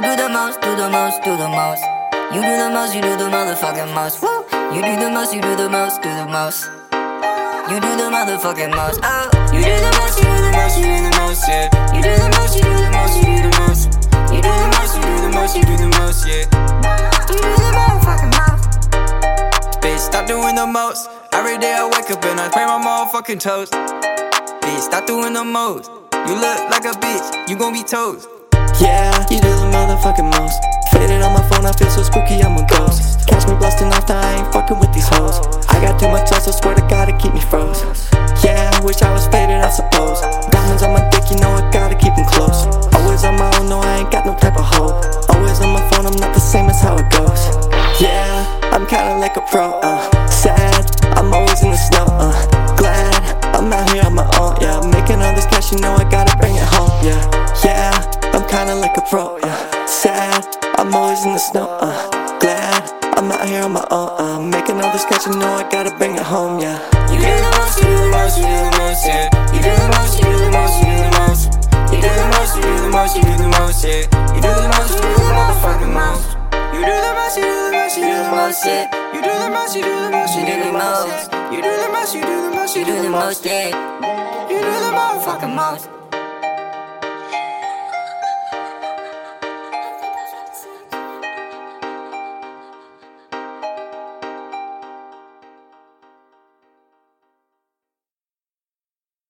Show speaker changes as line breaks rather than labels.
most, do the most, do the most. You do the most, you do the motherfucking most. Woo! You do the most, you do the most, do the most. You do the motherfucking most. Oh, you do the most, you do the most, you do the most, yeah. You do the most, you do the most, you do the most. You do the most, you do the most, you do the most, yeah. You do the motherfucking most.
Bitch, stop doing the most. Every day I wake up and I pray my motherfucking toast. Bitch, stop doing the most. You look like a bitch, you gon' be toast.
Yeah, you do the motherfucking most. Faded on my phone, I feel so spooky, I'm a ghost. Catch me blasting off, I ain't fucking with these hoes. I got too much sauce, I swear to God, it keep me froze. Yeah, wish I was faded, I suppose. Diamonds on my dick, you know I gotta keep them close. Always on my own, no, I ain't got no type of hope. Always on my phone, I'm not the same as how it goes. Yeah, I'm kinda like a pro, uh. Kinda like a pro, uh. Sad, I'm always in the snow, uh. Glad, I'm out here on my own, uh. Making all this cash, you know I gotta bring it home, yeah.
You do the most, you do the most, you do the most, yeah. You do the most, you do the most, you do the most. You do the most, you do the most, you do the most, yeah. You do the most, you do the motherfucking most. You do the most, you do the most, you do the most, yeah. You do the most, you do the most, you do the most. You do the most, you do the most, you do the most, yeah. You do the motherfucking most.